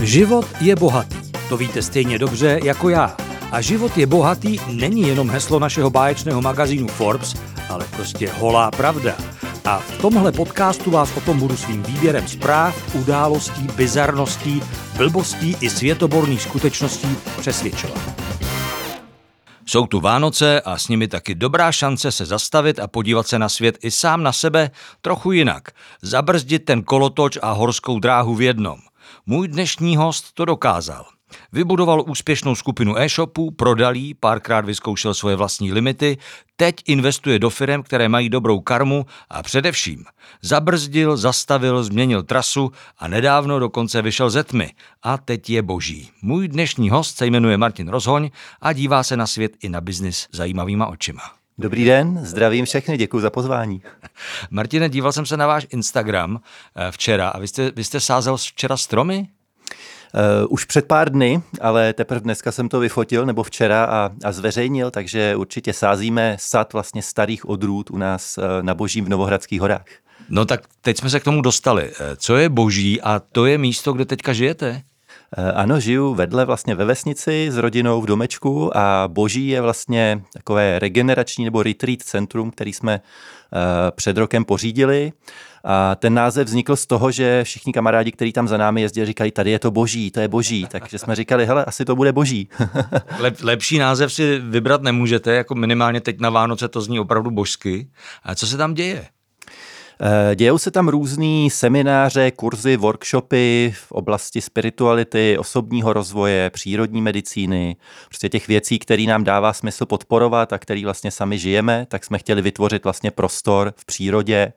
Život je bohatý, to víte stejně dobře jako já. A život je bohatý není jenom heslo našeho báječného magazínu Forbes, ale prostě holá pravda. A v tomhle podcastu vás o tom budu svým výběrem zpráv, událostí, bizarností, blbostí i světoborných skutečností přesvědčovat. Jsou tu Vánoce a s nimi taky dobrá šance se zastavit a podívat se na svět i sám na sebe trochu jinak. Zabrzdit ten kolotoč a horskou dráhu v jednom. Můj dnešní host to dokázal. Vybudoval úspěšnou skupinu e-shopů, prodal jí, párkrát vyzkoušel svoje vlastní limity, teď investuje do firm, které mají dobrou karmu a především zabrzdil, zastavil, změnil trasu a nedávno dokonce vyšel ze tmy. A teď je boží. Můj dnešní host se jmenuje Martin Rozhoň a dívá se na svět i na biznis zajímavýma očima. Dobrý den, zdravím všechny, děkuji za pozvání. Martine, díval jsem se na váš Instagram eh, včera a vy jste, vy jste sázel včera stromy? Uh, už před pár dny, ale teprve dneska jsem to vyfotil, nebo včera a, a zveřejnil, takže určitě sázíme sad vlastně starých odrůd u nás uh, na Božím v Novohradských horách. No tak teď jsme se k tomu dostali. Co je Boží a to je místo, kde teďka žijete? Ano, žiju vedle vlastně ve vesnici s rodinou v domečku a Boží je vlastně takové regenerační nebo retreat centrum, který jsme před rokem pořídili. A ten název vznikl z toho, že všichni kamarádi, kteří tam za námi jezdili, říkali, tady je to boží, to je boží. Takže jsme říkali, hele, asi to bude boží. Lep, lepší název si vybrat nemůžete, jako minimálně teď na Vánoce to zní opravdu božsky. A co se tam děje? Eh, dějou se tam různý semináře, kurzy, workshopy v oblasti spirituality, osobního rozvoje, přírodní medicíny, prostě těch věcí, které nám dává smysl podporovat a který vlastně sami žijeme, tak jsme chtěli vytvořit vlastně prostor v přírodě,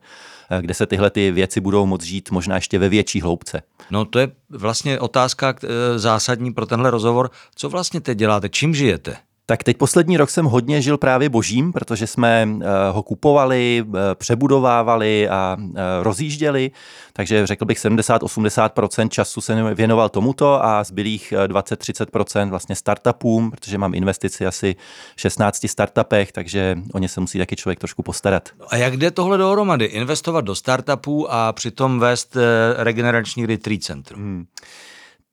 eh, kde se tyhle ty věci budou moct žít možná ještě ve větší hloubce. No to je vlastně otázka eh, zásadní pro tenhle rozhovor. Co vlastně teď děláte? Čím žijete? Tak teď poslední rok jsem hodně žil právě božím, protože jsme eh, ho kupovali, eh, přebudovávali a eh, rozjížděli, takže řekl bych 70-80% času se věnoval tomuto a zbylých 20-30% vlastně startupům, protože mám investici asi v 16 startupech, takže o ně se musí taky člověk trošku postarat. A jak jde tohle dohromady? Investovat do startupů a přitom vést regenerační retreat centrum? Hmm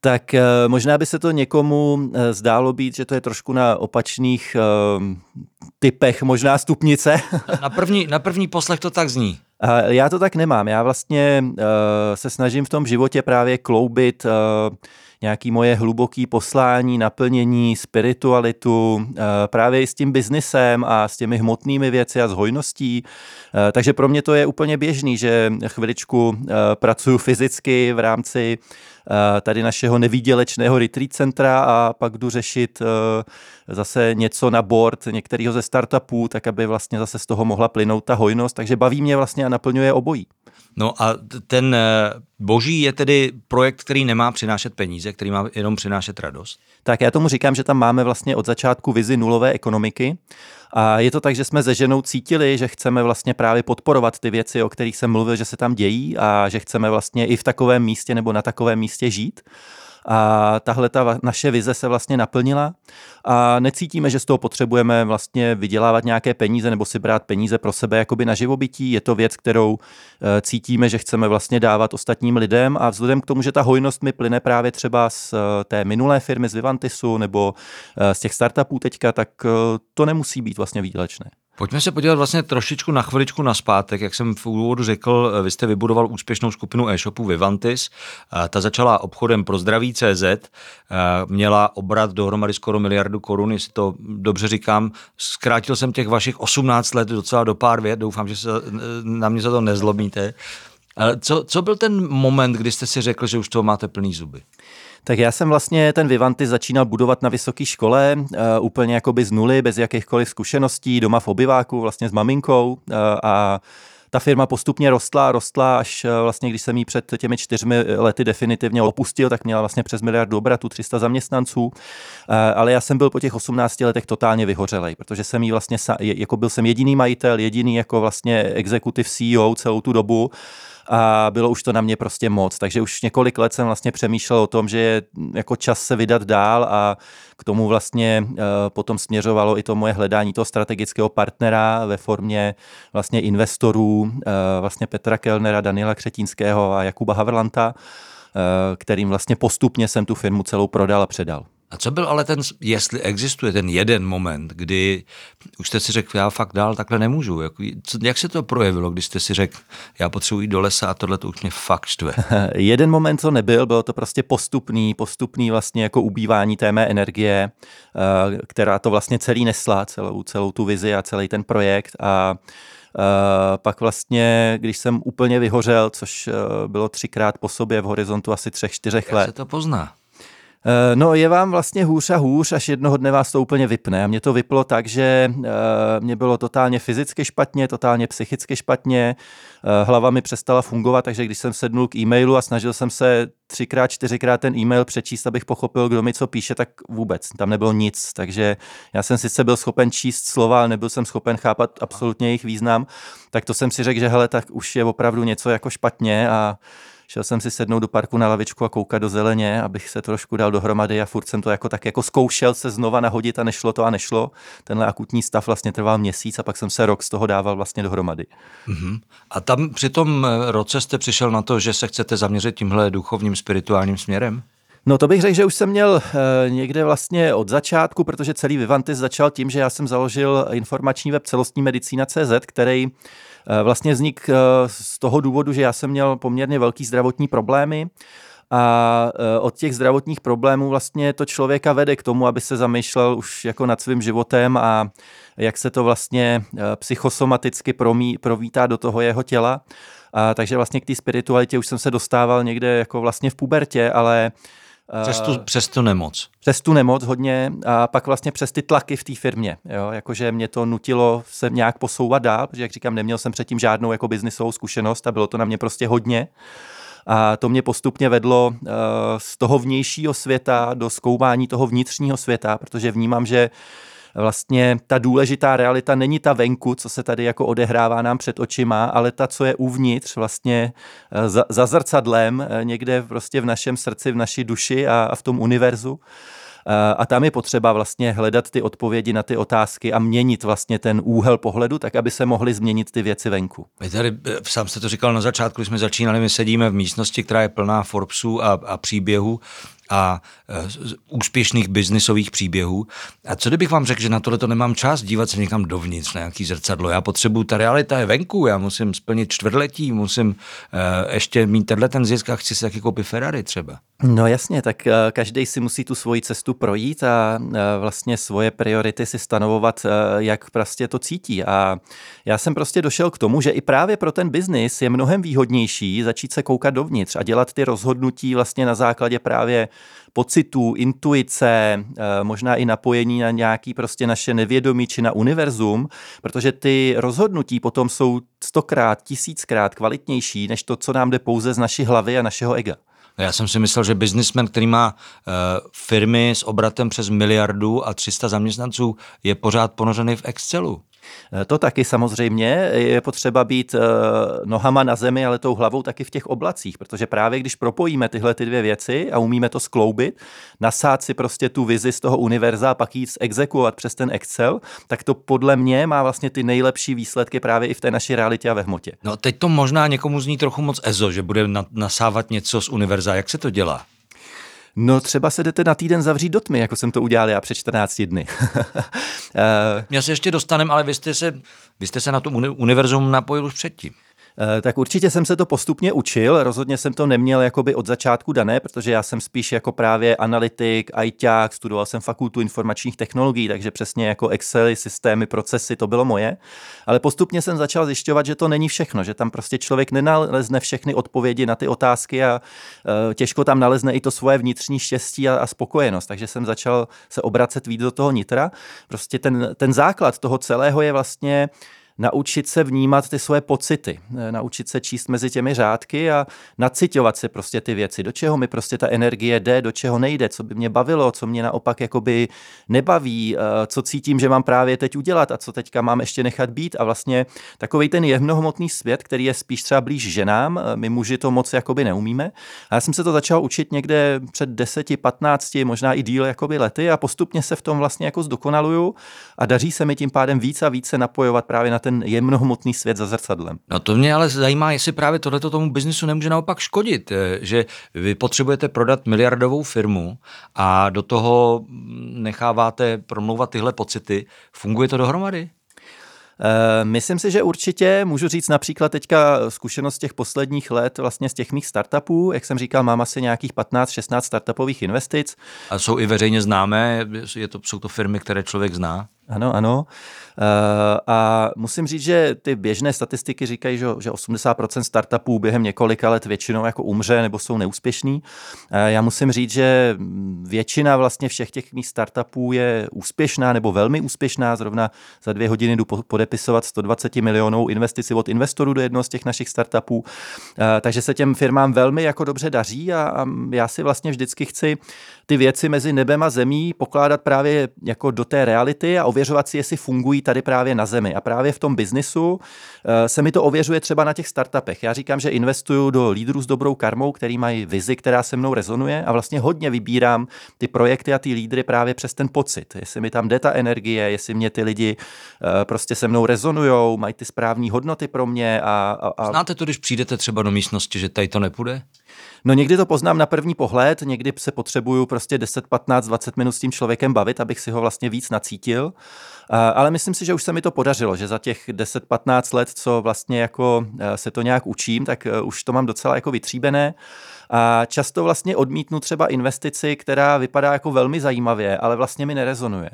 tak eh, možná by se to někomu eh, zdálo být, že to je trošku na opačných uh, typech možná stupnice. na, první, na první poslech to tak zní. Já to tak nemám. Já vlastně se snažím v tom životě právě kloubit nějaký moje hluboký poslání, naplnění, spiritualitu, právě i s tím biznisem a s těmi hmotnými věci a s hojností. Takže pro mě to je úplně běžný, že chviličku pracuji fyzicky v rámci Eh, tady našeho nevýdělečného retreat centra a pak jdu řešit eh, zase něco na board některého ze startupů, tak aby vlastně zase z toho mohla plynout ta hojnost, takže baví mě vlastně a naplňuje obojí. No a ten eh, boží je tedy projekt, který nemá přinášet peníze, který má jenom přinášet radost? Tak já tomu říkám, že tam máme vlastně od začátku vizi nulové ekonomiky a je to tak, že jsme ze ženou cítili, že chceme vlastně právě podporovat ty věci, o kterých jsem mluvil, že se tam dějí a že chceme vlastně i v takovém místě nebo na takovém místě žít. A tahle ta naše vize se vlastně naplnila a necítíme, že z toho potřebujeme vlastně vydělávat nějaké peníze nebo si brát peníze pro sebe jakoby na živobytí. Je to věc, kterou eh, cítíme, že chceme vlastně dávat ostatním lidem a vzhledem k tomu, že ta hojnost mi plyne právě třeba z eh, té minulé firmy z Vivantisu nebo eh, z těch startupů teďka, tak to nemusí být vlastně výdělečné. Pojďme se podívat vlastně trošičku na chviličku na zpátek. Jak jsem v úvodu řekl, vy jste vybudoval úspěšnou skupinu e-shopů Vivantis. Ta začala obchodem pro zdraví CZ, měla obrat dohromady skoro miliardu korun, jestli to dobře říkám. Zkrátil jsem těch vašich 18 let docela do pár vět, doufám, že se na mě za to nezlobíte. Co, co byl ten moment, kdy jste si řekl, že už toho máte plný zuby? Tak já jsem vlastně ten Vivanty začínal budovat na vysoké škole, uh, úplně jakoby z nuly, bez jakýchkoliv zkušeností, doma v obyváku, vlastně s maminkou uh, a ta firma postupně rostla, rostla, až vlastně, když jsem ji před těmi čtyřmi lety definitivně opustil, tak měla vlastně přes miliardu obratu, 300 zaměstnanců, ale já jsem byl po těch 18 letech totálně vyhořelej, protože jsem jí vlastně, jako byl jsem jediný majitel, jediný jako vlastně exekutiv CEO celou tu dobu a bylo už to na mě prostě moc. Takže už několik let jsem vlastně přemýšlel o tom, že je jako čas se vydat dál a k tomu vlastně uh, potom směřovalo i to moje hledání toho strategického partnera ve formě vlastně investorů, uh, vlastně Petra Kellnera, Daniela Křetínského a Jakuba Haverlanta. kterým vlastně postupně jsem tu firmu celou prodal a předal. A co byl ale ten, jestli existuje ten jeden moment, kdy už jste si řekl, já fakt dál takhle nemůžu. Jak, co, jak se to projevilo, když jste si řekl, já potřebuji jít do lesa a tohle to už mě fakt štve? jeden moment to nebyl, bylo to prostě postupný, postupný vlastně jako ubývání té mé energie, eh, která to vlastně celý nesla, celou, celou tu vizi a celý ten projekt a Uh, pak vlastně, když jsem úplně vyhořel, což uh, bylo třikrát po sobě v horizontu asi třech, čtyřech let. Jak se to pozná? Eh, no je vám vlastně hůř a hůř, až jednoho dne vás to úplně vypne. A mě to vyplo tak, že uh, mě bylo totálně fyzicky špatně, totálně psychicky špatně, uh, hlava mi přestala fungovat, takže když jsem sednul k e-mailu a snažil jsem se třikrát, čtyřikrát ten e-mail přečíst, abych pochopil, kdo mi co píše, tak vůbec, tam nebylo nic. Takže já jsem sice byl schopen číst slova, ale nebyl jsem schopen chápat absolutně jejich význam, tak to jsem si řekl, že hele, tak už je opravdu něco jako špatně a Šel jsem si sednout do parku na lavičku a koukat do zeleně, abych se trošku dal dohromady a furt jsem to jako tak jako zkoušel se znova nahodit a nešlo to a nešlo. Tenhle akutní stav vlastně trval měsíc a pak jsem se rok z toho dával vlastně dohromady. Mm-hmm. A tam při tom eh, roce jste přišel na to, že se chcete zaměřit tímhle duchovním, spirituálním směrem? No to bych řekl, že už jsem měl e, někde vlastně od začátku, protože celý Vivantis začal tím, že já jsem založil informační web celostní medicína CZ, který vlastně vznik eh, z toho důvodu, že já jsem měl poměrně velký zdravotní problémy a eh, od těch zdravotních problémů vlastně to člověka vede k tomu, aby se zamýšlel už jako nad svým životem a jak se to vlastně psychosomaticky promí, provítá do toho jeho těla. A, takže vlastně k té spiritualitě už jsem se dostával někde jako vlastně v pubertě, ale přes tu, přes tu nemoc. Přes tu nemoc hodně a pak vlastně přes ty tlaky v té firmě. Jo? Jakože mě to nutilo se nějak posouvat dál, protože jak říkám, neměl jsem předtím žádnou jako biznisovou zkušenost a bylo to na mě prostě hodně. A to mě postupně vedlo uh, z toho vnějšího světa do zkoumání toho vnitřního světa, protože vnímám, že uh, vlastně ta důležitá realita není ta venku, co se tady jako odehrává nám před očima, ale ta, co je uvnitř, vlastně eh, za, za zrcadlem, eh, někde prostě v našem srdci, v naší duši a, a v tom univerzu. Eh, a tam je potřeba vlastně hledat ty odpovědi na ty otázky a měnit vlastně ten úhel pohledu, tak aby se mohly změnit ty věci venku. Vy tady, sám jste to říkal na začátku, když jsme začínali, my sedíme v místnosti, která je plná Forbesů a, a příběhů a e, úspěšných biznisových příběhů. A co kdybych vám řekl, že na tohle to nemám čas dívat se někam dovnitř na nějaký zrcadlo. Já potřebuju, ta realita je venku, já musím splnit čtvrtletí, musím uh, ještě mít tenhle ten zisk a chci si taky koupit Ferrari třeba. No jasně, tak uh, každý si musí tu svoji cestu projít a vlastně svoje priority si stanovovat, jak prostě to cítí. A já jsem prostě došel k tomu, že i právě pro ten biznis je mnohem výhodnější začít se koukat dovnitř a dělat ty rozhodnutí vlastně na základě právě pocitů, intuice, eh, možná i napojení na nějaký prostě naše nevědomí či na univerzum, protože ty rozhodnutí potom jsou stokrát, tisíckrát kvalitnější, než to, co nám jde pouze z naší hlavy a našeho ega. Já jsem si myslel, že biznismen, který má uh, firmy s obratem přes miliardu a 300 zaměstnanců, je pořád ponořený v Excelu. Eh, to taky samozřejmě je potřeba být eh, nohama na zemi, ale tou hlavou taky v těch oblacích, protože právě když propojíme tyhle ty dvě věci a umíme to skloubit, nasát si prostě tu vizi z toho univerza a pak jít exekuovat přes ten Excel, tak to podle mě má vlastně ty nejlepší výsledky právě i v té naší realitě a ve hmotě. No teď to možná někomu zní trochu moc ezo, že bude nasávat něco z univerza. Jak se to dělá? No třeba se jdete na týden zavřít do tmy, jako jsem to udělal já před 14 dny. Já se ještě dostanem, ale vy jste se, vy jste se na to univerzum napojil už předtím. Eh, tak určitě jsem se to postupně učil, rozhodně jsem to neměl jakoby od začátku dané, protože já jsem spíš jako právě analytik, ITák, studoval jsem fakultu informačních technologií, takže přesně jako Excel, systémy, procesy, to bylo moje. Ale postupně jsem začal zjišťovat, že to není všechno, že tam prostě člověk nenalezne všechny odpovědi na ty otázky a uh, těžko tam nalezne i to svoje vnitřní štěstí a, a spokojenost. Takže jsem začal se obracet víc do toho nitra. Prostě ten, ten základ toho celého je vlastně naučit se vnímat ty svoje pocity, eh, naučit se číst mezi těmi řádky a nacitovat si prostě ty věci, do čeho mi prostě ta energie jde, do čeho nejde, co by mě bavilo, co mě naopak jakoby nebaví, eh, co cítím, že mám právě teď udělat a co teďka mám ještě nechat být a vlastně takový ten jemnohmotný svět, který je spíš třeba blíž ženám, eh, my muži to moc jakoby neumíme. A já jsem se to začal učit někde před 10, 15, možná i díl jakoby lety a postupně se v tom vlastně jako zdokonaluju a daří se mi tím pádem víc a více napojovat právě na ten ten jemnohmotný svět za zrcadlem. No to mě ale zajímá, jestli právě tohleto tomu biznisu nemůže naopak škodit, eh, že vy potřebujete prodat miliardovou firmu a do toho necháváte promlouvat tyhle pocity. Funguje to dohromady? Eh, myslím si, že určitě můžu říct například teďka zkušenost těch posledních let vlastně z těch mých startupů. Jak jsem říkal, mám asi nějakých 15-16 startupových investic. A jsou i veřejně známé? Je to, jsou to firmy, které člověk zná? Ano, ano. Eh, a musím říct, že ty běžné statistiky říkají, že, že 80% startupů během několika let většinou jako umře nebo jsou neúspěšní. Eh, já musím říct, že většina vlastně všech těch mých startupů je úspěšná nebo velmi úspěšná. Zrovna za dvě hodiny jdu podepisovat 120 milionů investici od investorů do jednoho z těch našich startupů. Eh, takže se těm firmám velmi jako dobře daří a, a já si vlastně vždycky chci ty věci mezi nebem a zemí pokládat právě jako do té reality a ověřovat si, jestli fungují tady právě na zemi. A právě v tom biznisu eh, se mi to ověřuje třeba na těch startupech. Já říkám, že investuju do lídrů s dobrou karmou, který mají vizi, která se mnou rezonuje a vlastně hodně vybírám ty projekty a ty lídry právě přes ten pocit. Jestli mi tam jde ta energie, jestli mě ty lidi eh, prostě se mnou rezonujou, mají ty správné hodnoty pro mě. A, a, a... Znáte to, když přijdete třeba do místnosti, že tady to nepůjde? No někdy to poznám na první pohled, někdy se potřebuju prostě 10, 15, 20 minut s tím člověkem bavit, abych si ho vlastně víc nacítil. Ale myslím si, že už se mi to podařilo, že za těch 10-15 let, co vlastně jako e, se to nějak učím, tak e, už to mám docela jako vytříbené. A často vlastně odmítnu třeba investici, která vypadá jako velmi zajímavě, ale vlastně mi nerezonuje.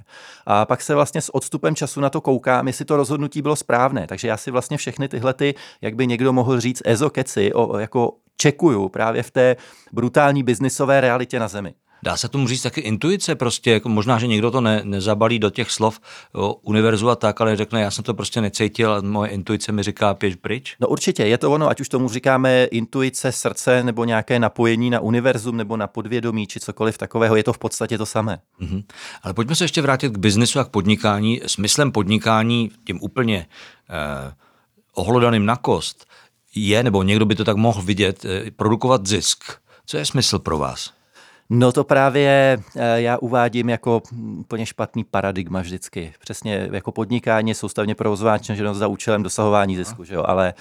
A pak se vlastně s odstupem času na to koukám, jestli to rozhodnutí bylo správné. Takže já si vlastně všechny tyhle, ty, jak by někdo mohl říct, ezokeci, o, jako čekuju právě v té brutální biznisové realitě na zemi. Dá se tomu říct taky intuice prostě, jako možná, že někdo to ne, nezabalí do těch slov o univerzu a tak, ale řekne, já jsem to prostě necítil a moje intuice mi říká pěš pryč. No určitě, je to ono, ať už tomu říkáme intuice, srdce nebo nějaké napojení na univerzum nebo na podvědomí či cokoliv takového, je to v podstatě to samé. Mm-hmm. Ale pojďme se ještě vrátit k biznesu a k podnikání. Smyslem podnikání, tím úplně eh, ohlodaným na kost, je, nebo někdo by to tak mohl vidět, eh, produkovat zisk. Co je smysl pro vás? No to právě eh, já uvádím jako úplně špatný paradigma vždycky. Přesně jako podnikání, soustavně provozování činnost za účelem dosahování zisku, že jo? ale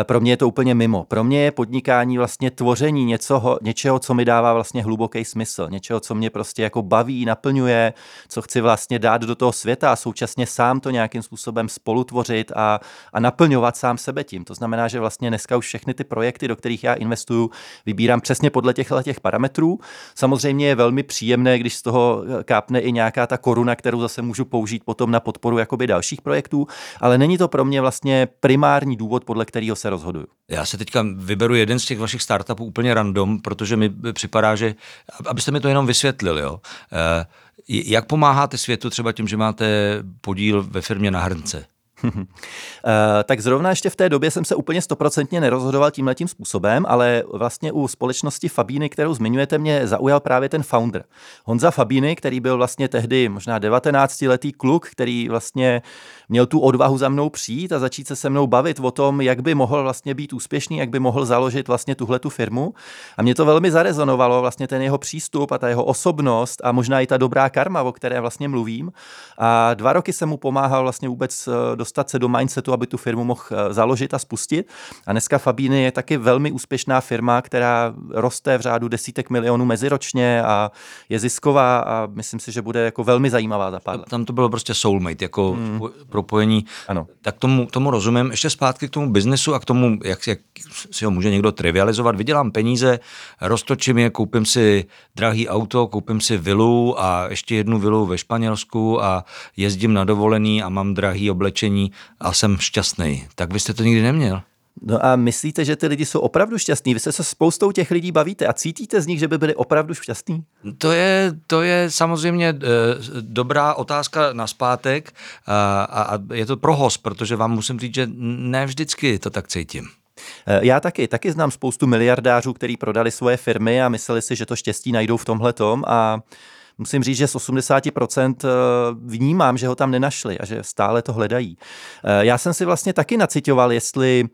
eh, pro mě je to úplně mimo. Pro mě je podnikání vlastně tvoření něcoho, něčeho, co mi dává vlastně hluboký smysl, něčeho, co mě prostě jako baví, naplňuje, co chci vlastně dát do toho světa a současně sám to nějakým způsobem spolutvořit a, a naplňovat sám sebe tím. To znamená, že vlastně dneska už všechny ty projekty, do kterých já investuju, vybírám přesně podle těchto těch parametrů. Samozřejmě je velmi příjemné, když z toho eh, kápne i nějaká ta koruna, kterou zase můžu použít potom na podporu jakoby dalších projektů, ale není to pro mě vlastně primární důvod, podle kterého se rozhoduju. Já se teďka vyberu jeden z těch vašich startupů úplně random, protože mi připadá, že abyste mi to jenom vysvětlili, jo. Eh, jak pomáháte světu třeba tím, že máte podíl ve firmě na hrnce? Eh, tak zrovna ještě v té době jsem se úplně stoprocentně nerozhodoval tímhle tím způsobem, ale vlastně u společnosti Fabíny, kterou zmiňujete, mě zaujal právě ten founder. Honza Fabíny, který byl vlastně tehdy možná 19-letý kluk, který vlastně měl tu odvahu za mnou přijít a začít se se mnou bavit o tom, jak by mohl vlastně být úspěšný, jak by mohl založit vlastně tuhle tu firmu. A mě to velmi zarezonovalo, vlastně ten jeho přístup a ta jeho osobnost a možná i ta dobrá karma, o které vlastně mluvím. A dva roky jsem mu pomáhal vlastně vůbec eh, dostat se do mindsetu, aby tu firmu mohl eh, založit a spustit. A dneska Fabíny je taky velmi úspěšná firma, která roste v řádu desítek milionů meziročně a je zisková a myslím si, že bude jako velmi zajímavá za pár let. Tam to bylo prostě soulmate, jako hmm propojení. Ano. Tak tomu, tomu rozumím. Ještě zpátky k tomu biznesu a k tomu, jak, jak si ho může někdo trivializovat. Vydělám peníze, roztočím je, koupím si drahý auto, koupím si vilu a ještě jednu vilu ve Španělsku a jezdím na dovolený a mám drahý oblečení a jsem šťastný. Tak vy jste to nikdy neměl. No a myslíte, že ty lidi jsou opravdu šťastní? Vy se se spoustou těch lidí bavíte a cítíte z nich, že by byli opravdu šťastní? To je, to je samozřejmě e, dobrá otázka na zpátek a, a je to pro host, protože vám musím říct, že ne vždycky to tak cítím. Eh, já taky, taky znám spoustu miliardářů, kteří prodali svoje firmy a mysleli si, že to štěstí najdou v tomhle tom a musím říct, že z 80% eh, vnímám, že ho tam nenašli a že stále to hledají. Já jsem si vlastně taky nacitoval, jestli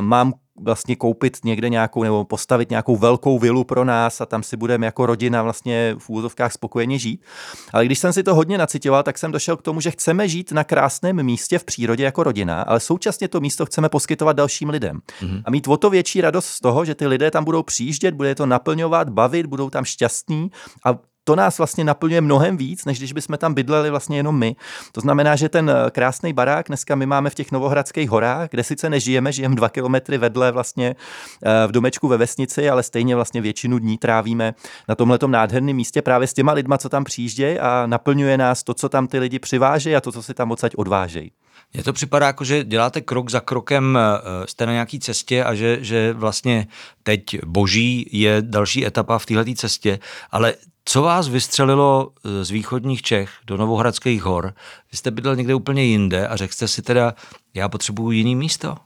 mám vlastně koupit někde nějakou nebo postavit nějakou velkou vilu pro nás a tam si budeme jako rodina vlastně v úvozovkách spokojeně žít. Ale když jsem si to hodně nacitoval, tak jsem došel k tomu, že chceme žít na krásném místě v přírodě jako rodina, ale současně to místo chceme poskytovat dalším lidem. Mm-hmm. A mít o to větší radost z toho, že ty lidé tam budou přijíždět, bude to naplňovat, bavit, budou tam šťastní a to nás vlastně naplňuje mnohem víc, než když bychom tam bydleli vlastně jenom my. To znamená, že ten eh, krásný barák dneska my máme v těch Novohradských horách, kde sice nežijeme, žijeme dva kilometry vedle vlastně eh, v domečku ve vesnici, ale stejně vlastně většinu dní trávíme na tomhle nádherném místě právě s těma lidma, co tam přijíždějí a naplňuje nás to, co tam ty lidi přivážejí a to, co si tam odsaď odvážejí. Mně to připadá jako, že děláte krok za krokem, eh, jste na nějaký cestě a že, že vlastně teď boží je další etapa v této cestě, ale co vás vystřelilo eh, z východních Čech do Novohradských hor? Vy jste bydlel někde úplně jinde a řekl jste si teda, já potřebuju jiný místo?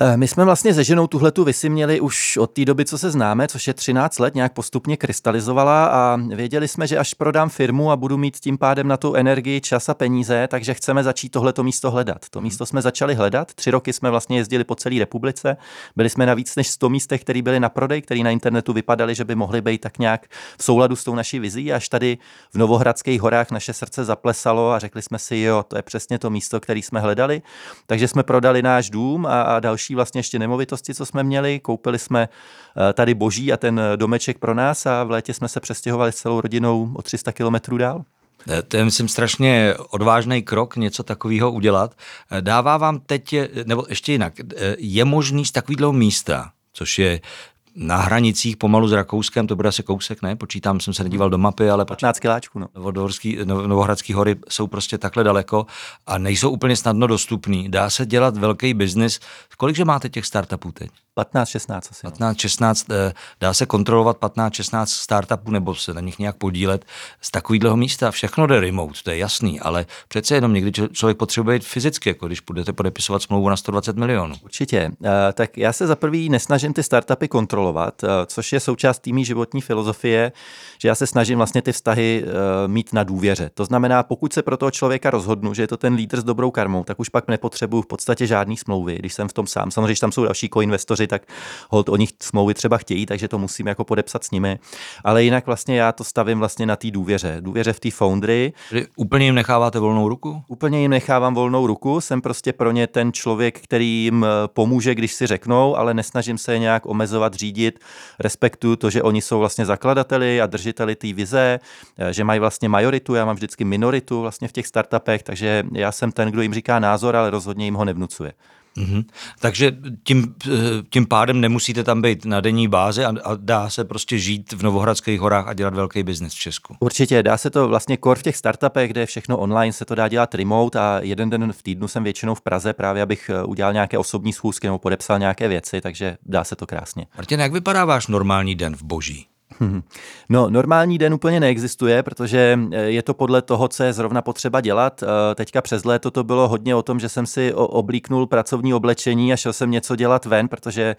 Eh, my jsme vlastně se ženou tuhle tu visi měli už od té doby, co se známe, což je 13 let, nějak postupně krystalizovala a věděli jsme, že až prodám firmu a budu mít tím pádem na tu energii, čas a peníze, takže chceme začít tohleto místo hledat. To místo jsme začali hledat, tři roky jsme vlastně jezdili po celé republice, byli jsme na víc než 100 místech, které byly na prodej, které na internetu vypadaly, že by mohly být tak nějak v souladu s tou naší vizí, až tady v Novohradských horách naše srdce zaplesalo a řekli jsme si, jo, to je přesně to místo, které jsme hledali. Takže jsme prodali náš dům a, a další další vlastně ještě nemovitosti, co jsme měli. Koupili jsme eh, tady boží a ten domeček pro nás a v létě jsme se přestěhovali s celou rodinou o 300 kilometrů dál. Eh, to je, myslím, strašně odvážný krok něco takového udělat. Eh, dává vám teď, nebo ještě jinak, je možný z takového místa, což je na hranicích pomalu s Rakouskem, to bude asi kousek, ne? Počítám, jsem se nedíval do mapy, ale... 15 kiláčků, no. Novohradský hory jsou prostě takhle daleko a nejsou úplně snadno dostupný. Dá se dělat velký biznis. Kolikže máte těch startupů teď? 15, 16 asi. 15, no. 16, eh, dá se kontrolovat 15, 16 startupů nebo se na nich nějak podílet z takového místa. Všechno jde remote, to je jasný, ale přece jenom někdy člověk potřebuje být fyzicky, jako když budete podepisovat smlouvu na 120 milionů. Určitě. Eh, tak já se za prvý nesnažím ty startupy kontrolovat, eh, což je součást týmí životní filozofie, že já se snažím vlastně ty vztahy mít na důvěře. To znamená, pokud se pro toho člověka rozhodnu, že je to ten lídr s dobrou karmou, tak už pak nepotřebuju v podstatě žádný smlouvy, když jsem v tom sám. Samozřejmě, že tam jsou další koinvestoři, tak hold o nich smlouvy třeba chtějí, takže to musím jako podepsat s nimi. Ale jinak vlastně já to stavím vlastně na té důvěře. Důvěře v té foundry. Úplně jim necháváte volnou ruku? Úplně jim nechávám volnou ruku. Jsem prostě pro ně ten člověk, který jim eh, pomůže, když si řeknou, ale nesnažím se je nějak omezovat, řídit. Respektuju to, že oni jsou vlastně zakladateli a držiteli té vize, eh, že mají vlastně majoritu, já mám vždycky minoritu vlastně v těch startupech, takže já jsem ten, kdo jim říká názor, ale rozhodně jim ho nevnucuje. Mm-hmm. Takže tím, eh, tím pádem nemusíte tam být na denní bázi a, a dá se prostě žít v Novohradských horách a dělat velký biznis v Česku. Určitě, dá se to vlastně kor v těch startupech, kde je všechno online, se to dá dělat remote a jeden den v týdnu jsem většinou v Praze právě, abych eh, udělal nějaké osobní schůzky nebo podepsal nějaké věci, takže dá se to krásně. Martin, jak vypadá váš normální den v Boží? No, normální den úplně neexistuje, protože eh, je to podle toho, co je zrovna potřeba dělat. Eh, teďka přes léto to bylo hodně o tom, že jsem si oblíknul pracovní oblečení a šel jsem něco dělat ven, protože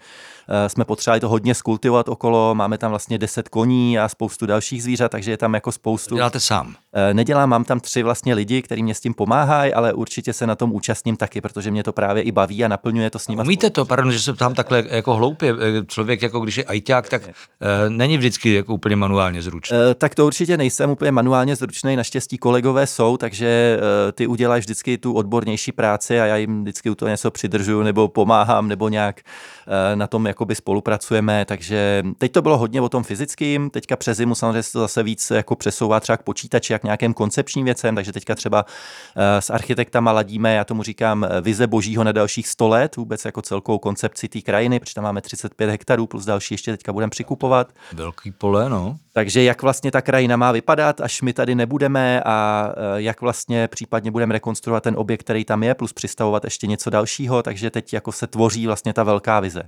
eh, jsme potřebovali to hodně skultivovat okolo. Máme tam vlastně 10 koní a spoustu dalších zvířat, takže je tam jako spoustu. Děláte sám? Nedělám, mám tam tři vlastně lidi, kteří mě s tím pomáhají, ale určitě se na tom účastním taky, protože mě to právě i baví a naplňuje to s nimi. Umíte to, pardon, že se tam takhle jako hloupě, člověk jako když je ajťák, tak není vždycky vždycky jako úplně manuálně zručný. E, tak to určitě nejsem úplně manuálně zručný, naštěstí kolegové jsou, takže e, ty uděláš vždycky tu odbornější práci a já jim vždycky u toho něco přidržuju nebo pomáhám nebo nějak e, na tom jakoby spolupracujeme, takže teď to bylo hodně o tom fyzickým, teďka přes zimu samozřejmě se to zase víc jako přesouvá třeba k počítači, jak nějakým koncepčním věcem, takže teďka třeba e, s architektama ladíme, já tomu říkám vize božího na dalších 100 let, vůbec jako celkovou koncepci té krajiny, protože tam máme 35 hektarů plus další ještě teďka budeme přikupovat. Velký pole, no. Takže jak vlastně ta krajina má vypadat, až my tady nebudeme a e, jak vlastně případně budeme rekonstruovat ten objekt, který tam je, plus přistavovat ještě něco dalšího, takže teď jako se tvoří vlastně ta velká vize.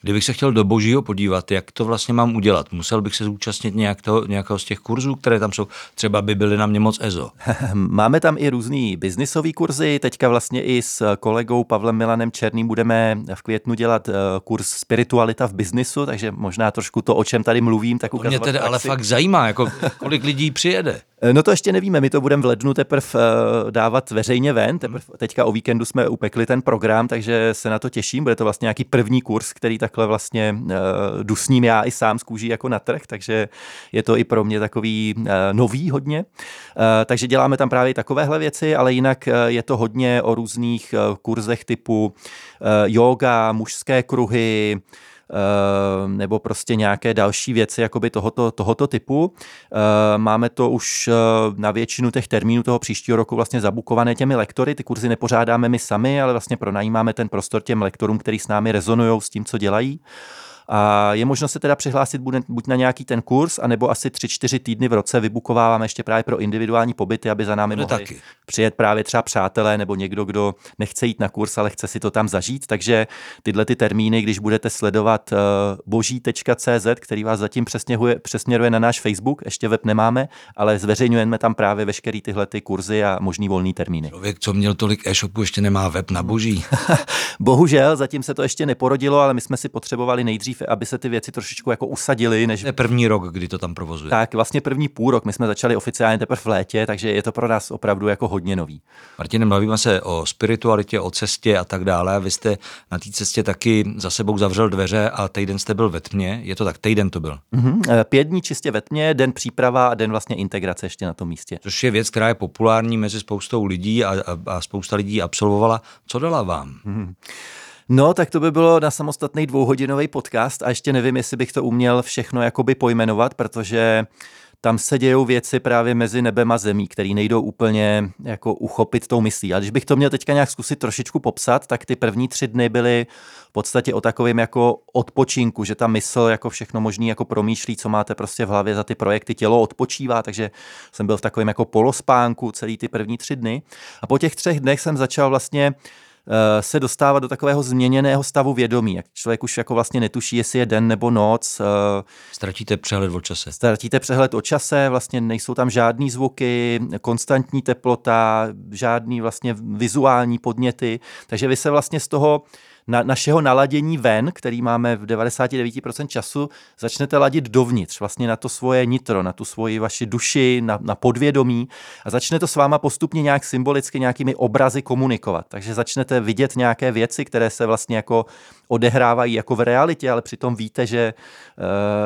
Kdybych se chtěl do božího podívat, jak to vlastně mám udělat? Musel bych se zúčastnit nějak toho, nějakého z těch kurzů, které tam jsou, třeba by byly na mě moc EZO. Máme tam i různý biznisové kurzy, teďka vlastně i s kolegou Pavlem Milanem Černým budeme v květnu dělat e, kurz Spiritualita v biznisu, takže možná trošku to, o čem tady mluvím, tak ukazovat. Mě tedy ale fakt zajímá, jako kolik lidí přijede. No to ještě nevíme, my to budeme v lednu teprve uh, dávat veřejně ven, teprve teďka o víkendu jsme upekli ten program, takže se na to těším, bude to vlastně nějaký první kurz, který takhle vlastně uh, dusním já i sám z kůží jako na trh, takže je to i pro mě takový nový hodně. Takže děláme tam právě takovéhle věci, ale jinak je to hodně o různých kurzech typu yoga, mužské kruhy, Eh, nebo prostě nějaké další věci jakoby tohoto, tohoto typu. Eh, máme to už eh, na většinu těch termínů toho příštího roku vlastně zabukované těmi lektory. Ty kurzy nepořádáme my sami, ale vlastně pronajímáme ten prostor těm lektorům, který s námi rezonují s tím, co dělají. A je možno se teda přihlásit buď na nějaký ten kurz, anebo asi 3-4 týdny v roce vybukováváme ještě právě pro individuální pobyty, aby za námi mohli taky. přijet právě třeba přátelé nebo někdo, kdo nechce jít na kurz, ale chce si to tam zažít. Takže tyhle ty termíny, když budete sledovat uh, boží.cz, který vás zatím přesměruje, přesměruje na náš Facebook, ještě web nemáme, ale zveřejňujeme tam právě veškeré tyhle ty kurzy a možný volný termíny. Člověk, co měl tolik e-shopů, ještě nemá web na boží. Bohužel, zatím se to ještě neporodilo, ale my jsme si potřebovali nejdřív nejdřív, aby se ty věci trošičku jako usadily. Než... To je první rok, kdy to tam provozuje. Tak, vlastně první půl rok. My jsme začali oficiálně teprve v létě, takže je to pro nás opravdu jako hodně nový. Martine, bavíme se o spiritualitě, o cestě a tak dále. Vy jste na té cestě taky za sebou zavřel dveře a týden jste byl ve tmě. Je to tak, týden to byl. Mm-hmm. Pět dní čistě ve tmě, den příprava a den vlastně integrace ještě na tom místě. Což je věc, která je populární mezi spoustou lidí a, a, a spousta lidí absolvovala. Co dala vám? Mm-hmm. No, tak to by bylo na samostatný dvouhodinový podcast a ještě nevím, jestli bych to uměl všechno jakoby pojmenovat, protože tam se dějou věci právě mezi nebem a zemí, které nejdou úplně jako uchopit tou myslí. A když bych to měl teďka nějak zkusit trošičku popsat, tak ty první tři dny byly v podstatě o takovém jako odpočinku, že ta mysl jako všechno možný jako promýšlí, co máte prostě v hlavě za ty projekty, tělo odpočívá, takže jsem byl v takovém jako polospánku celý ty první tři dny. A po těch třech dnech jsem začal vlastně se dostávat do takového změněného stavu vědomí. Jak člověk už jako vlastně netuší, jestli je den nebo noc. Eh, Ztratíte přehled o čase. Ztratíte přehled o čase, vlastně nejsou tam žádný zvuky, konstantní teplota, žádný vlastně vizuální podněty, takže vy se vlastně z toho na, našeho naladění ven, který máme v 99% času, začnete ladit dovnitř, vlastně na to svoje nitro, na tu svoji vaši duši, na, na podvědomí a začne to s váma postupně nějak symbolicky nějakými obrazy komunikovat. Takže začnete vidět nějaké věci, které se vlastně jako odehrávají jako v realitě, ale přitom víte, že...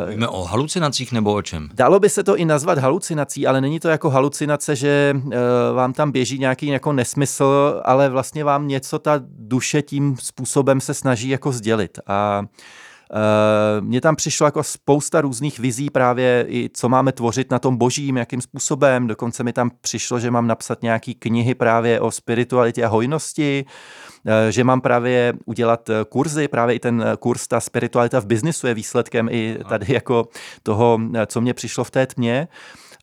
Uh, Víme o halucinacích nebo o čem? Dalo by se to i nazvat halucinací, ale není to jako halucinace, že uh, vám tam běží nějaký jako nesmysl, ale vlastně vám něco ta duše tím způsobem se snaží jako sdělit. A Uh, mně tam přišlo jako spousta různých vizí právě i co máme tvořit na tom božím, jakým způsobem. Dokonce mi tam přišlo, že mám napsat nějaký knihy právě o spiritualitě a hojnosti. Eh, že mám právě udělat eh, kurzy, právě i ten eh, kurz ta spiritualita v biznisu je výsledkem i tady jako toho, co mě přišlo v té tmě.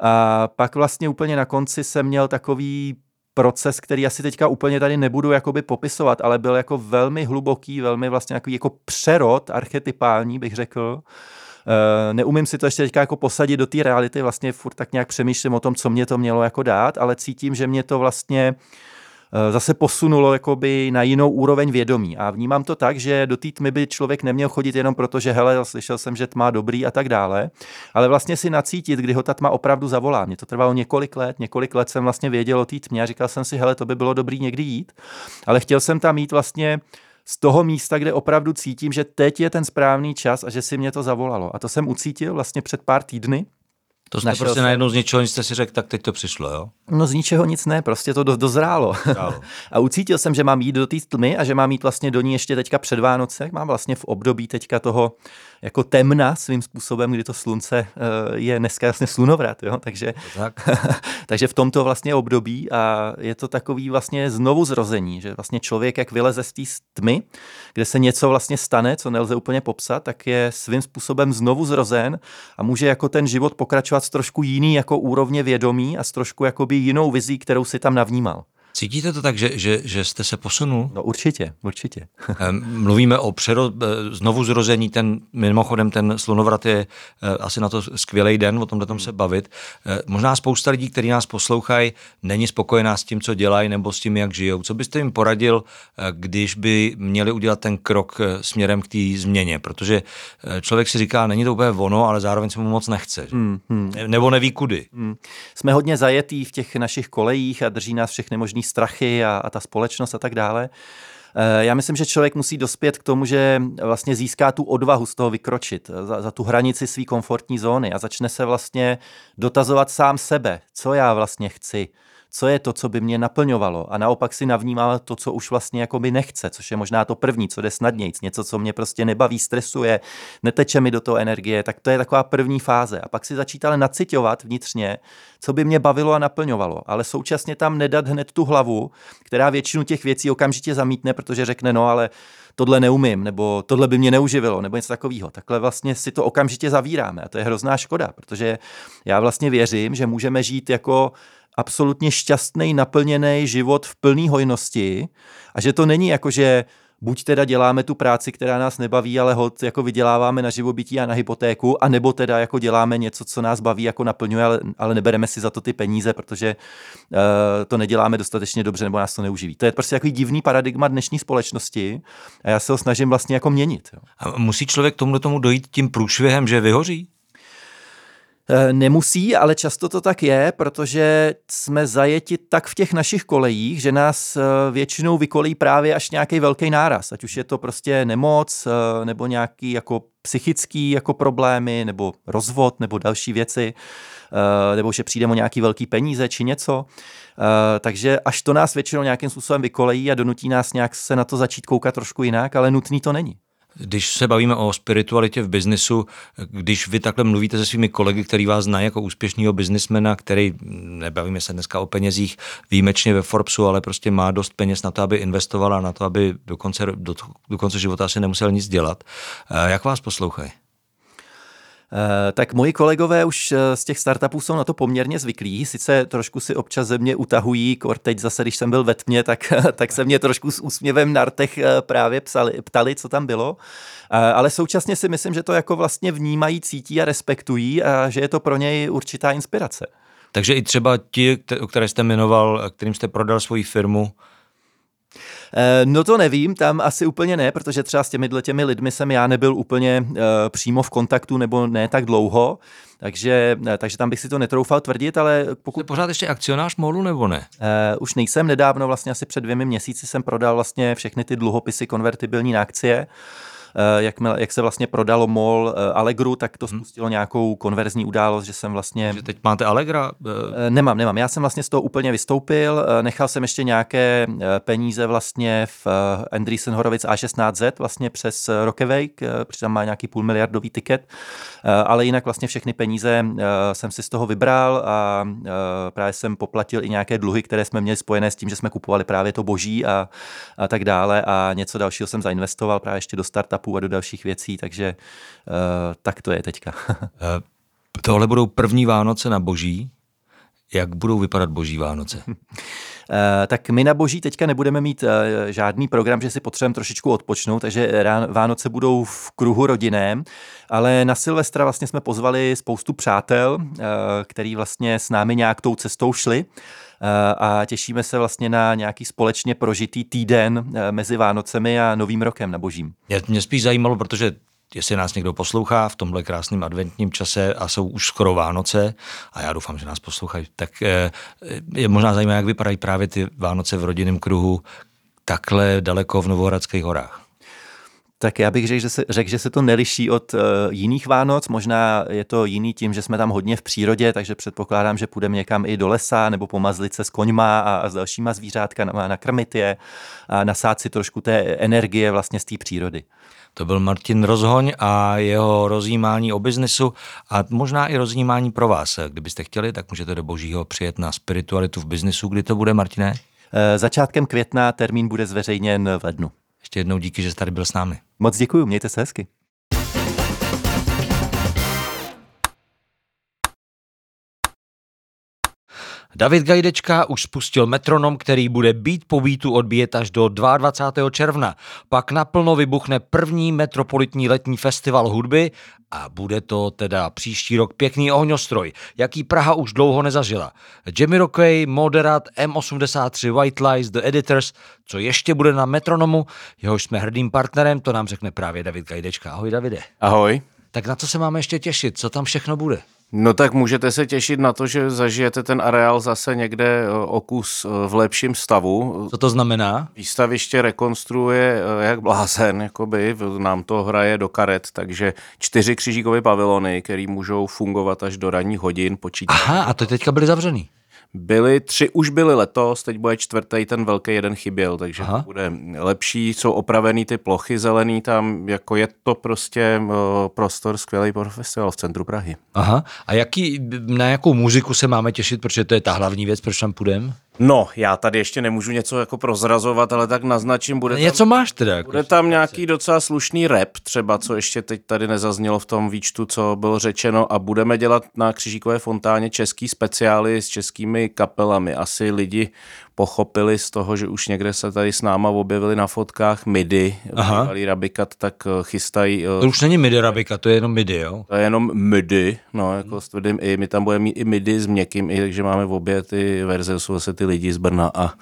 A pak vlastně úplně na konci jsem měl takový proces, který asi teďka úplně tady nebudu jakoby popisovat, ale byl jako velmi hluboký, velmi vlastně jako, jako přerod archetypální, bych řekl. neumím si to ještě teďka jako posadit do té reality, vlastně furt tak nějak přemýšlím o tom, co mě to mělo jako dát, ale cítím, že mě to vlastně Eh, zase posunulo jakoby na jinou úroveň vědomí. A vnímám to tak, že do té tmy by člověk neměl chodit jenom proto, že hele, slyšel jsem, že tma dobrý a tak dále, ale vlastně si nacítit, kdy ho ta tma opravdu zavolá. Mně to trvalo několik let, několik let jsem vlastně věděl o té tmě a říkal jsem si, hele, to by bylo dobrý někdy jít, ale chtěl jsem tam jít vlastně z toho místa, kde opravdu cítím, že teď je ten správný čas a že si mě to zavolalo. A to jsem ucítil vlastně před pár týdny. To jste prostě jsem... najednou z ničeho nic jste si řekl, tak teď to přišlo, jo? No z ničeho nic ne, prostě to do, dozrálo. a ucítil jsem, že mám jít do té tmy a že mám jít vlastně do ní ještě teďka před Vánoce. Mám vlastně v období teďka toho jako temna svým způsobem, kdy to slunce eh, je dneska vlastně slunovrat, jo? Takže, tak. takže v tomto vlastně období a je to takový vlastně znovu zrození, že vlastně člověk, jak vyleze z té tmy, kde se něco vlastně stane, co nelze úplně popsat, tak je svým způsobem znovu zrozen a může jako ten život pokračovat s trošku jiný jako úrovně vědomí a s trošku jakoby jinou vizí, kterou si tam navnímal. Cítíte to tak, že, že, že jste se posunul? No určitě, určitě. Mluvíme o přero, znovu zrození, ten, mimochodem ten slunovrat je asi na to skvělý den, o tomhle tom se bavit. Možná spousta lidí, kteří nás poslouchají, není spokojená s tím, co dělají nebo s tím, jak žijou. Co byste jim poradil, když by měli udělat ten krok směrem k té změně? Protože člověk si říká, není to úplně ono, ale zároveň se mu moc nechce. Hmm, hmm. Nebo neví kudy. Hmm. Jsme hodně zajetí v těch našich kolejích a drží nás všechny možný strachy a, a ta společnost a tak dále. Eh, já myslím, že člověk musí dospět k tomu, že vlastně získá tu odvahu z toho vykročit za, za tu hranici své komfortní zóny a začne se vlastně dotazovat sám sebe, co já vlastně chci, co je to, co by mě naplňovalo a naopak si navnímal to, co už vlastně jako by nechce, což je možná to první, co jde snadnějc, něco, co mě prostě nebaví, stresuje, neteče mi do toho energie, tak to je taková první fáze. A pak si začít ale nacitovat vnitřně, co by mě bavilo a naplňovalo, ale současně tam nedat hned tu hlavu, která většinu těch věcí okamžitě zamítne, protože řekne, no ale tohle neumím, nebo tohle by mě neuživilo, nebo něco takového. Takhle vlastně si to okamžitě zavíráme a to je hrozná škoda, protože já vlastně věřím, že můžeme žít jako absolutně šťastný, naplněný život v plné hojnosti a že to není jako, že buď teda děláme tu práci, která nás nebaví, ale hod jako vyděláváme na živobytí a na hypotéku, a nebo teda jako děláme něco, co nás baví, jako naplňuje, ale, ale nebereme si za to ty peníze, protože uh, to neděláme dostatečně dobře, nebo nás to neuživí. To je prostě takový divný paradigma dnešní společnosti a já se ho snažím vlastně jako měnit. Jo. A musí člověk tomu tomu dojít tím průšvihem, že vyhoří? Eh, nemusí, ale často to tak je, protože jsme zajeti tak v těch našich kolejích, že nás eh, většinou vykolí právě až nějaký velký náraz, ať už je to prostě nemoc, eh, nebo nějaký jako psychický jako problémy, nebo rozvod, nebo další věci, nebo že přijdeme o nějaký velký peníze či něco. Takže až to nás většinou nějakým způsobem vykolejí a donutí nás nějak se na to začít koukat trošku jinak, ale nutný to není. Když se bavíme o spiritualitě v biznisu, když vy takhle mluvíte se svými kolegy, který vás znají jako úspěšného biznismena, který, nebavíme se dneska o penězích výjimečně ve Forbesu, ale prostě má dost peněz na to, aby investovala, na to, aby do konce, do, do konce života asi nemusel nic dělat. Eh, jak vás poslouchají? Eh, tak moji kolegové už eh, z těch startupů jsou na to poměrně zvyklí, sice trošku si občas ze mě utahují, kor teď zase, když jsem byl ve tmě, tak, tak se mě trošku s úsměvem na rtech eh, právě psali, ptali, co tam bylo, ale současně si myslím, že to jako vlastně vnímají, cítí a respektují a že je to pro něj určitá inspirace. Takže i třeba ti, které jste jmenoval, kterým jste prodal svoji firmu, no to nevím, tam asi úplně ne, protože třeba s těmi těmi lidmi jsem já nebyl úplně uh, přímo v kontaktu nebo ne tak dlouho, takže, eh, takže tam bych si to netroufal tvrdit, ale pokud... Jste pořád ještě akcionář MOLu nebo ne? Uh, už nejsem nedávno, vlastně asi před dvěmi měsíci jsem prodal vlastně všechny ty dluhopisy konvertibilní na akcie. Eh, jak, jak se vlastně prodalo MOL eh, Allegru, tak to mhm. spustilo nějakou konverzní událost, že jsem vlastně... Že teď máte Allegra? Eh, nemám, nemám. Já jsem vlastně z toho úplně vystoupil. Nechal jsem ještě nějaké peníze vlastně v Andreessen Horowitz A16Z vlastně přes Rockaway, protože tam má nějaký půl miliardový tiket, ale jinak vlastně všechny peníze jsem si z toho vybral a právě jsem poplatil i nějaké dluhy, které jsme měli spojené s tím, že jsme kupovali právě to boží a, a tak dále a něco dalšího jsem zainvestoval právě ještě do startupu startupů a do dalších věcí, takže uh, tak to je teďka. Eh, tohle budou první Vánoce na boží. Jak budou vypadat boží Vánoce? Uh, tak my na boží teďka nebudeme mít žádný program, že si potřebujeme trošičku odpočnout, takže rán, Vánoce budou v kruhu rodiném, ale na Silvestra vlastně jsme pozvali spoustu přátel, který vlastně s námi nějak tou cestou šli a těšíme se vlastně na nějaký společně prožitý týden mezi Vánocemi a Novým rokem na Božím. Mě, mě spíš zajímalo, protože jestli nás někdo poslouchá v tomhle krásném adventním čase a jsou už skoro Vánoce, a já doufám, že nás poslouchají, tak eh, je možná zajímavé, jak vypadají právě ty Vánoce v rodinném kruhu takhle daleko v Novohradských horách. Tak já bych řekl, že se, řek, že se to neliší od uh, jiných Vánoc. Možná je to jiný tím, že jsme tam hodně v přírodě, takže předpokládám, že půjdeme někam i do lesa nebo pomazlit se s koňma a, a s dalšíma zvířátka, nakrmit je a nasát si trošku té energie vlastně z té přírody. To byl Martin Rozhoň a jeho rozjímání o biznesu a možná i rozjímání pro vás. Kdybyste chtěli, tak můžete do božího přijet na spiritualitu v biznesu. Kdy to bude, Martine? Eh, začátkem května termín bude zveřejněn v lednu. Ještě jednou díky, že jste tady byl s námi. Moc děkuji, mějte se hezky. David Gajdečka už spustil metronom, který bude být po beatu odbíjet až do 22. června. Pak naplno vybuchne první metropolitní letní festival hudby a bude to teda příští rok pěkný ohňostroj, jaký Praha už dlouho nezažila. Jimmy Rockey, Moderat, M83, White Lies, The Editors, co ještě bude na metronomu, jehož jsme hrdým partnerem, to nám řekne právě David Gajdečka. Ahoj Davide. Ahoj. Tak na co se máme ještě těšit? Co tam všechno bude? No tak můžete se těšit na to, že zažijete ten areál zase někde e, o kus e, v lepším stavu. Co to znamená? Výstaviště rekonstruuje e, jak blázen, jakoby, nám to hraje do karet, takže čtyři křižíkové pavilony, které můžou fungovat až do ranních hodin. Počítat. Aha, a to teďka byly zavřený. Byly tři, už byly letos, teď bude čtvrtý, ten velký jeden chyběl, takže Aha. bude lepší, jsou opravený ty plochy zelený tam, jako je to prostě uh, prostor skvělý pro festival v centru Prahy. Aha, a jaký, na jakou muziku se máme těšit, protože to je ta hlavní věc, proč tam půjdeme? No, já tady ještě nemůžu něco jako prozrazovat, ale tak naznačím, bude Něco tam, máš teda. Jako bude tam nějaký docela slušný rap, třeba, co ještě teď tady nezaznělo v tom výčtu, co bylo řečeno a budeme dělat na Křižíkové fontáně český speciály s českými kapelami. Asi lidi pochopili z toho, že už někde se tady s náma objevili na fotkách MIDI, bývalý Rabikat, tak eh, chystají... Eh, to už není MIDI Rabikat, to je jenom MIDI, jo? To je jenom MIDI, no, jako s tvrdým i, my tam budeme mít i MIDI s měkkým i, takže máme v obě ty verze, jsou zase ty lidi z Brna a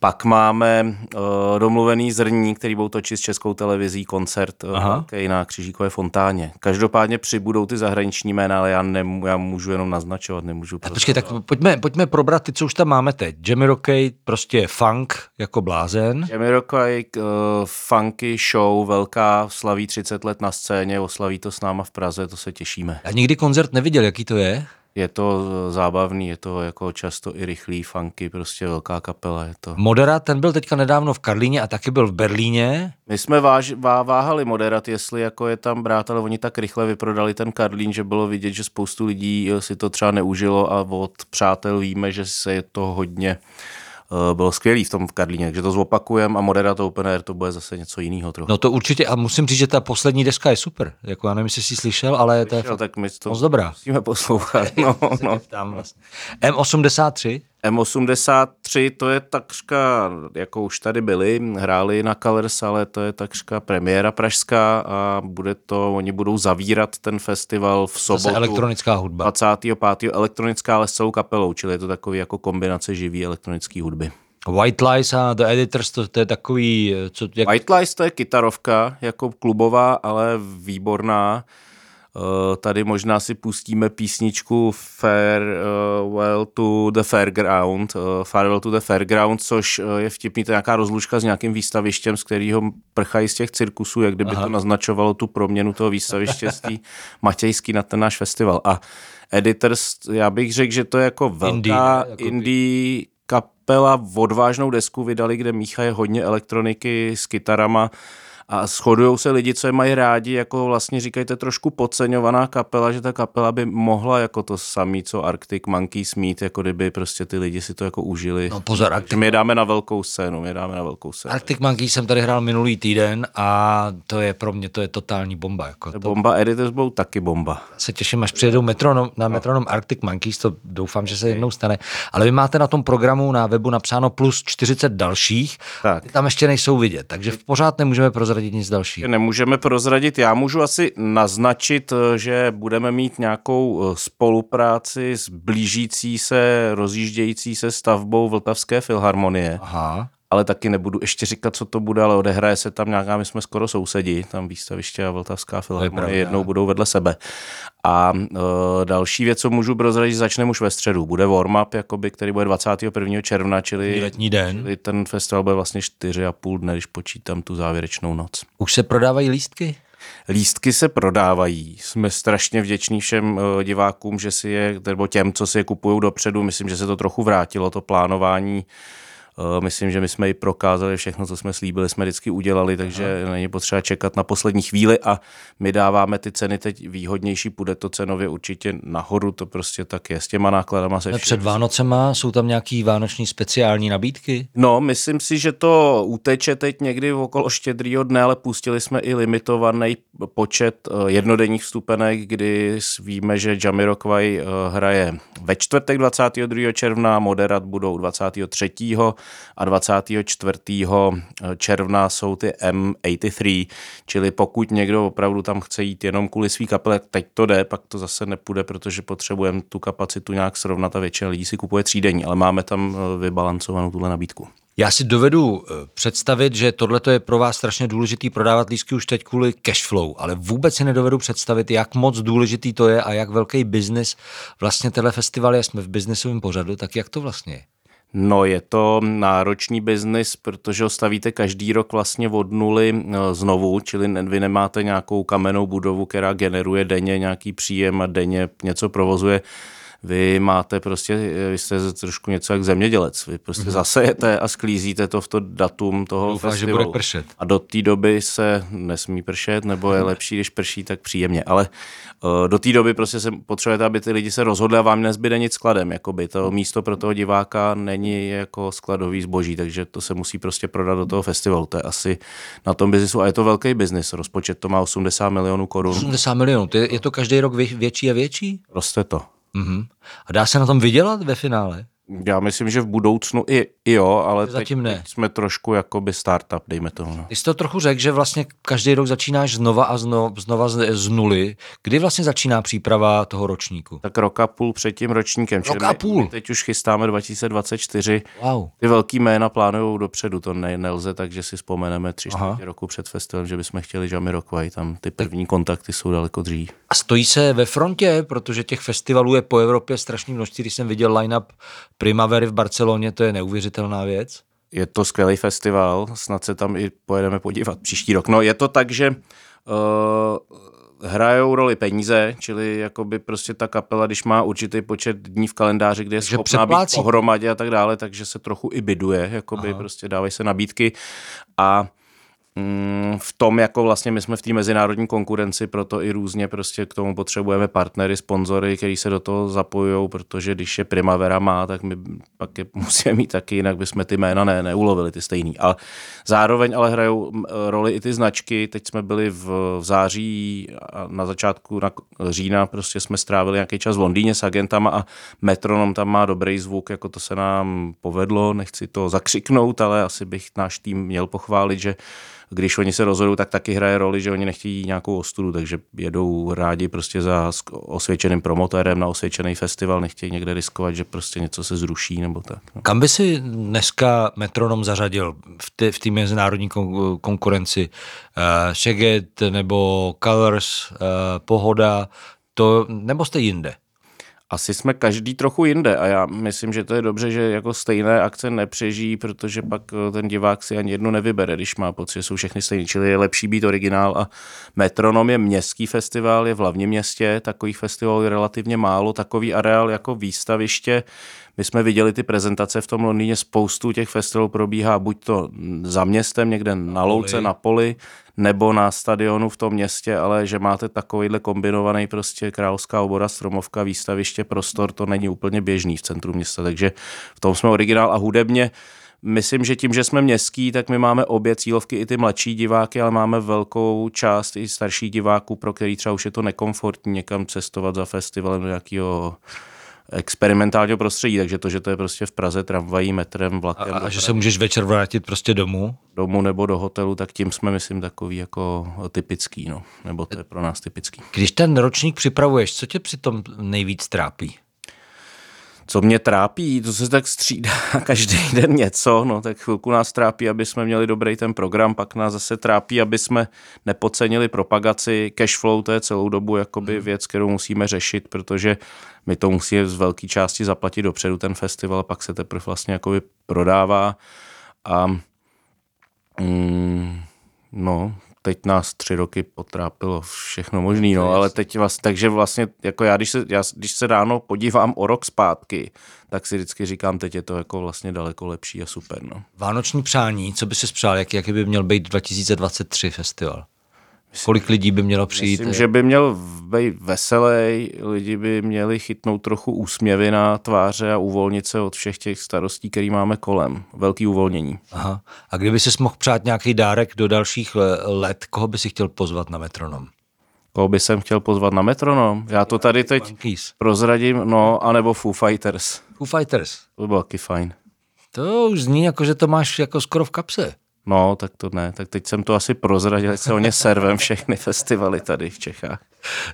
pak máme uh, domluvený zrní, který budou točit s českou televizí koncert uh, na Křižíkové fontáně. Každopádně přibudou ty zahraniční jména, ale já, nemů, já můžu jenom naznačovat, nemůžu. A počkej, tak pojďme, pojďme probrat ty, co už tam máme teď. Jamie Rockey, prostě funk jako blázen. Jamie Rockey, uh, funky show, velká, slaví 30 let na scéně, oslaví to s náma v Praze, to se těšíme. A nikdy koncert neviděl, jaký to je? Je to zábavný, je to jako často i rychlý, funky, prostě velká kapela. Je to. Moderat, ten byl teďka nedávno v Karlíně a taky byl v Berlíně. My jsme váž, vá, váhali moderat, jestli jako je tam brát, ale oni tak rychle vyprodali ten Karlín, že bylo vidět, že spoustu lidí si to třeba neužilo a od přátel víme, že se je to hodně Eh, bylo skvělý v tom v Karlíně, takže to zopakujeme a Moderato Open Air to bude zase něco jiného trochu. No to určitě a musím říct, že ta poslední deska je super. Jako já nevím, jestli jsi slyšel, ale to je tak my to moc dobrá. Musíme poslouchat. No, no. Tam vlastně. M83? M83 to je takřka, jako už tady byli, hráli na Colors, ale to je takřka premiéra pražská a bude to, oni budou zavírat ten festival v sobotu. Zase elektronická hudba. 25. elektronická, ale s celou kapelou, čili je to takový jako kombinace živý elektronické hudby. White Lies a The Editors, to, to je takový... Co, jak... White Lies to je kytarovka, jako klubová, ale výborná. Eh, tady možná si pustíme písničku Farewell to the Fairground, eh, Farewell to the Fairground, což eh, je vtipný, to je nějaká rozlučka s nějakým výstavištěm, z kterého prchají z těch cirkusů, jak kdyby Aha. to naznačovalo tu proměnu toho výstaviště z té Matějský na ten náš festival. A Editors, já bych řekl, že to je jako velká indie, jako indie kapela, odvážnou desku vydali, kde míchají hodně elektroniky s kytarama, a shodují se lidi, co je mají rádi, jako vlastně je trošku podceňovaná kapela, že ta kapela by mohla jako to samý, co Arctic Monkeys mít, jako kdyby prostě ty lidi si to jako užili. No pozor, Arctic... My dáme na velkou scénu, my dáme na velkou scénu. Arctic Monkeys jsem tady hrál minulý týden a to je pro mě, to je totální bomba. Jako to... Bomba, Editors budou taky bomba. Se těším, až přijedou metronom, na metronom Arctic Monkeys, to doufám, že se jednou stane. Ale vy máte na tom programu na webu napsáno plus 40 dalších, tak. tam ještě nejsou vidět, takže v pořád nemůžeme prozradit prozradit nic dalšího. Nemůžeme prozradit, já můžu asi naznačit, eh, že budeme mít nějakou eh, spolupráci s blížící se, rozjíždějící se stavbou Vltavské filharmonie. Aha ale taky nebudu ještě říkat, co to bude, ale odehraje se tam nějaká, my jsme skoro sousedi, tam výstaviště a Vltavská filharmonie jednou budou vedle sebe. A uh, další věc, co můžu prozradit, začneme už ve středu. Bude warm-up, jakoby, který bude 21. června, čili, letní den. čili ten festival bude vlastně 4,5 dne, když počítám tu závěrečnou noc. Už se prodávají lístky? Lístky se prodávají. Jsme strašně vděční všem divákům, že si je, nebo těm, co si je kupují dopředu. Myslím, že se to trochu vrátilo, to plánování myslím, že my jsme i prokázali všechno, co jsme slíbili, jsme vždycky udělali, takže Aha. není potřeba čekat na poslední chvíli a my dáváme ty ceny teď výhodnější, půjde to cenově určitě nahoru, to prostě tak je s těma nákladama. Se Před Vánocema jsou tam nějaký vánoční speciální nabídky? No, myslím si, že to uteče teď někdy okolo štědrýho dne, ale pustili jsme i limitovaný počet eh, jednodenních vstupenek, kdy víme, že Jamiroquai eh, hraje ve čtvrtek 22. června, moderat budou 23. a 24. Eh, června jsou ty M83, čili pokud někdo opravdu tam chce jít jenom kvůli svý kapele, teď to jde, pak to zase nepůjde, protože potřebujeme tu kapacitu nějak srovnat a většina lidí si kupuje třídenní, ale máme tam vybalancovanou tuhle nabídku. Já si dovedu eh, představit, že tohle je pro vás strašně důležitý prodávat lístky už teď kvůli cashflow, ale vůbec si nedovedu představit, jak moc důležitý to je a jak velký biznis vlastně tenhle festival je. Jsme v biznesovém pořadu, tak jak to vlastně je? No je to náročný biznis, protože ho stavíte každý rok vlastně od nuly eh, znovu, čili vy nemáte nějakou kamennou budovu, která generuje denně nějaký příjem a denně něco provozuje vy máte prostě, vy jste trošku něco jak zemědělec, vy prostě mm-hmm. zasejete a sklízíte to v to datum toho Doufám, festivalu. že bude pršet. A do té doby se nesmí pršet, nebo je lepší, když prší, tak příjemně. Ale uh, do té doby prostě se potřebujete, aby ty lidi se rozhodli a vám nezbyde nic skladem. Jakoby to místo pro toho diváka není jako skladový zboží, takže to se musí prostě prodat do toho festivalu. To je asi na tom biznisu a je to velký biznis. Rozpočet to má 80 milionů korun. 80 milionů, je to každý rok větší a větší? Roste to. Mm-hmm. A dá se na tom vydělat ve finále? Já myslím, že v budoucnu i, i jo, ale Zatím teď, ne. teď jsme trošku jakoby startup, dejme tomu. No. Ty jsi to trochu řekl, že vlastně každý rok začínáš znova a znova, znova z, z nuly. Kdy vlastně začíná příprava toho ročníku? Tak rok a půl před tím ročníkem. Rok a půl? My teď už chystáme 2024. Wow. Ty velký jména plánují dopředu, to ne, nelze, takže si vzpomeneme tři čtvrtě roku před festivalem, že bychom chtěli Jamiroquai, tam ty první kontakty jsou daleko dřív. A stojí se ve frontě, protože těch festivalů je po Evropě strašný množství, když jsem viděl line-up Primavery v Barceloně, to je neuvěřitelná věc. Je to skvělý festival, snad se tam i pojedeme podívat příští rok. No je to tak, že uh, hrajou roli peníze, čili jakoby prostě ta kapela, když má určitý počet dní v kalendáři, kde je takže schopná být pohromadě a tak dále, takže se trochu i byduje, jakoby Aha. prostě dávají se nabídky a v tom, jako vlastně my jsme v té mezinárodní konkurenci, proto i různě prostě k tomu potřebujeme partnery, sponzory, kteří se do toho zapojují, protože když je Primavera má, tak my pak je musíme mít taky, jinak bychom ty jména ne, neulovili, ty stejný. A zároveň ale hrajou roli i ty značky. Teď jsme byli v, v září a na začátku na října prostě jsme strávili nějaký čas v Londýně s agentama a Metronom tam má dobrý zvuk, jako to se nám povedlo, nechci to zakřiknout, ale asi bych náš tým měl pochválit, že když oni se rozhodují, tak taky hraje roli, že oni nechtějí nějakou ostudu, takže jedou rádi prostě za osvědčeným promotérem na osvědčený festival, nechtějí někde riskovat, že prostě něco se zruší nebo tak. No. Kam by si dneska Metronom zařadil v té mezinárodní kon- konkurenci? Uh, Šeget nebo Colors, uh, Pohoda, to, nebo jste jinde? Asi jsme každý trochu jinde a já myslím, že to je dobře, že jako stejné akce nepřežijí, protože pak eh, ten divák si ani jednu nevybere, když má pocit, že jsou všechny stejné. Čili je lepší být originál a Metronom je městský festival, je v hlavním městě, takových festivalů je relativně málo, takový areál jako výstaviště. My jsme viděli ty prezentace v tom Londýně, spoustu těch festivalů probíhá buď to za městem, někde na louce, na poli, nebo na stadionu v tom městě, ale že máte takovýhle kombinovaný prostě královská obora, stromovka, výstaviště, prostor, to není úplně běžný v centru města, takže v tom jsme originál a hudebně. Myslím, že tím, že jsme městský, tak my máme obě cílovky, i ty mladší diváky, ale máme velkou část i starších diváků, pro který třeba už je to nekomfortní někam cestovat za festivalem do nějakého experimentálního prostředí, takže to, že to je prostě v Praze tramvají, metrem, vlakem. A, a že se můžeš večer vrátit prostě domů? Domů nebo do hotelu, tak tím jsme, myslím, takový jako typický, no. Nebo to je pro nás typický. Když ten ročník připravuješ, co tě přitom nejvíc trápí? Co mě trápí, to se tak střídá každý den něco, no tak chvilku nás trápí, aby jsme měli dobrý ten program, pak nás zase trápí, aby jsme nepodcenili propagaci, cashflow, to je celou dobu jakoby hmm. věc, kterou musíme řešit, protože my to musíme z velké části zaplatit dopředu ten festival, pak se teprve vlastně jakoby prodává a mm, no, teď nás tři roky potrápilo všechno možný, no, ale teď vlastně, takže vlastně, jako já když, se, já, když se ráno podívám o rok zpátky, tak si vždycky říkám, teď je to jako vlastně daleko lepší a super, no. Vánoční přání, co by si přál, jak, jaký by měl být 2023 festival? Kolik lidí by mělo přijít? Myslím, že by měl být veselý, lidi by měli chytnout trochu úsměvy na tváře a uvolnit se od všech těch starostí, které máme kolem. Velký uvolnění. Aha. A kdyby si mohl přát nějaký dárek do dalších let, koho by si chtěl pozvat na metronom? Koho by jsem chtěl pozvat na metronom? Já to tady teď Monkeys. prozradím, no, anebo Foo Fighters. Foo Fighters. To by bylo taky fajn. To už zní jako, že to máš jako skoro v kapse. No, tak to ne. Tak teď jsem to asi prozradil, se o ně servem všechny festivaly tady v Čechách.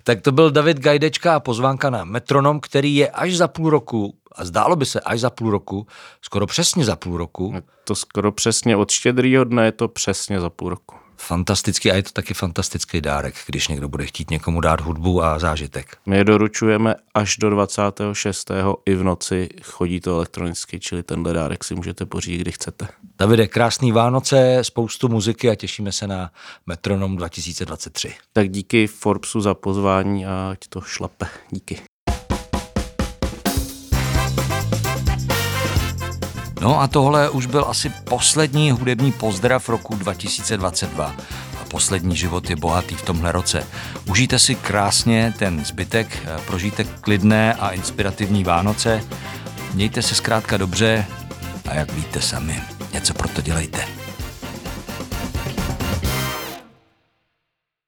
Tak to byl David Gajdečka a pozvánka na Metronom, který je až za půl roku, a zdálo by se až za půl roku, skoro přesně za půl roku. Je to skoro přesně od štědrýho dne je to přesně za půl roku. Fantastický a je to taky fantastický dárek, když někdo bude chtít někomu dát hudbu a zážitek. My je doručujeme až do 26. i v noci, chodí to elektronicky, čili tenhle dárek si můžete pořídit, kdy chcete. Davide, krásný Vánoce, spoustu muziky a těšíme se na Metronom 2023. Tak díky Forbesu za pozvání a ať to šlape. Díky. No a tohle už byl asi poslední hudební pozdrav roku 2022. A poslední život je bohatý v tomhle roce. Užijte si krásně ten zbytek, prožijte klidné a inspirativní Vánoce. Mějte se zkrátka dobře a jak víte sami, něco pro to dělejte.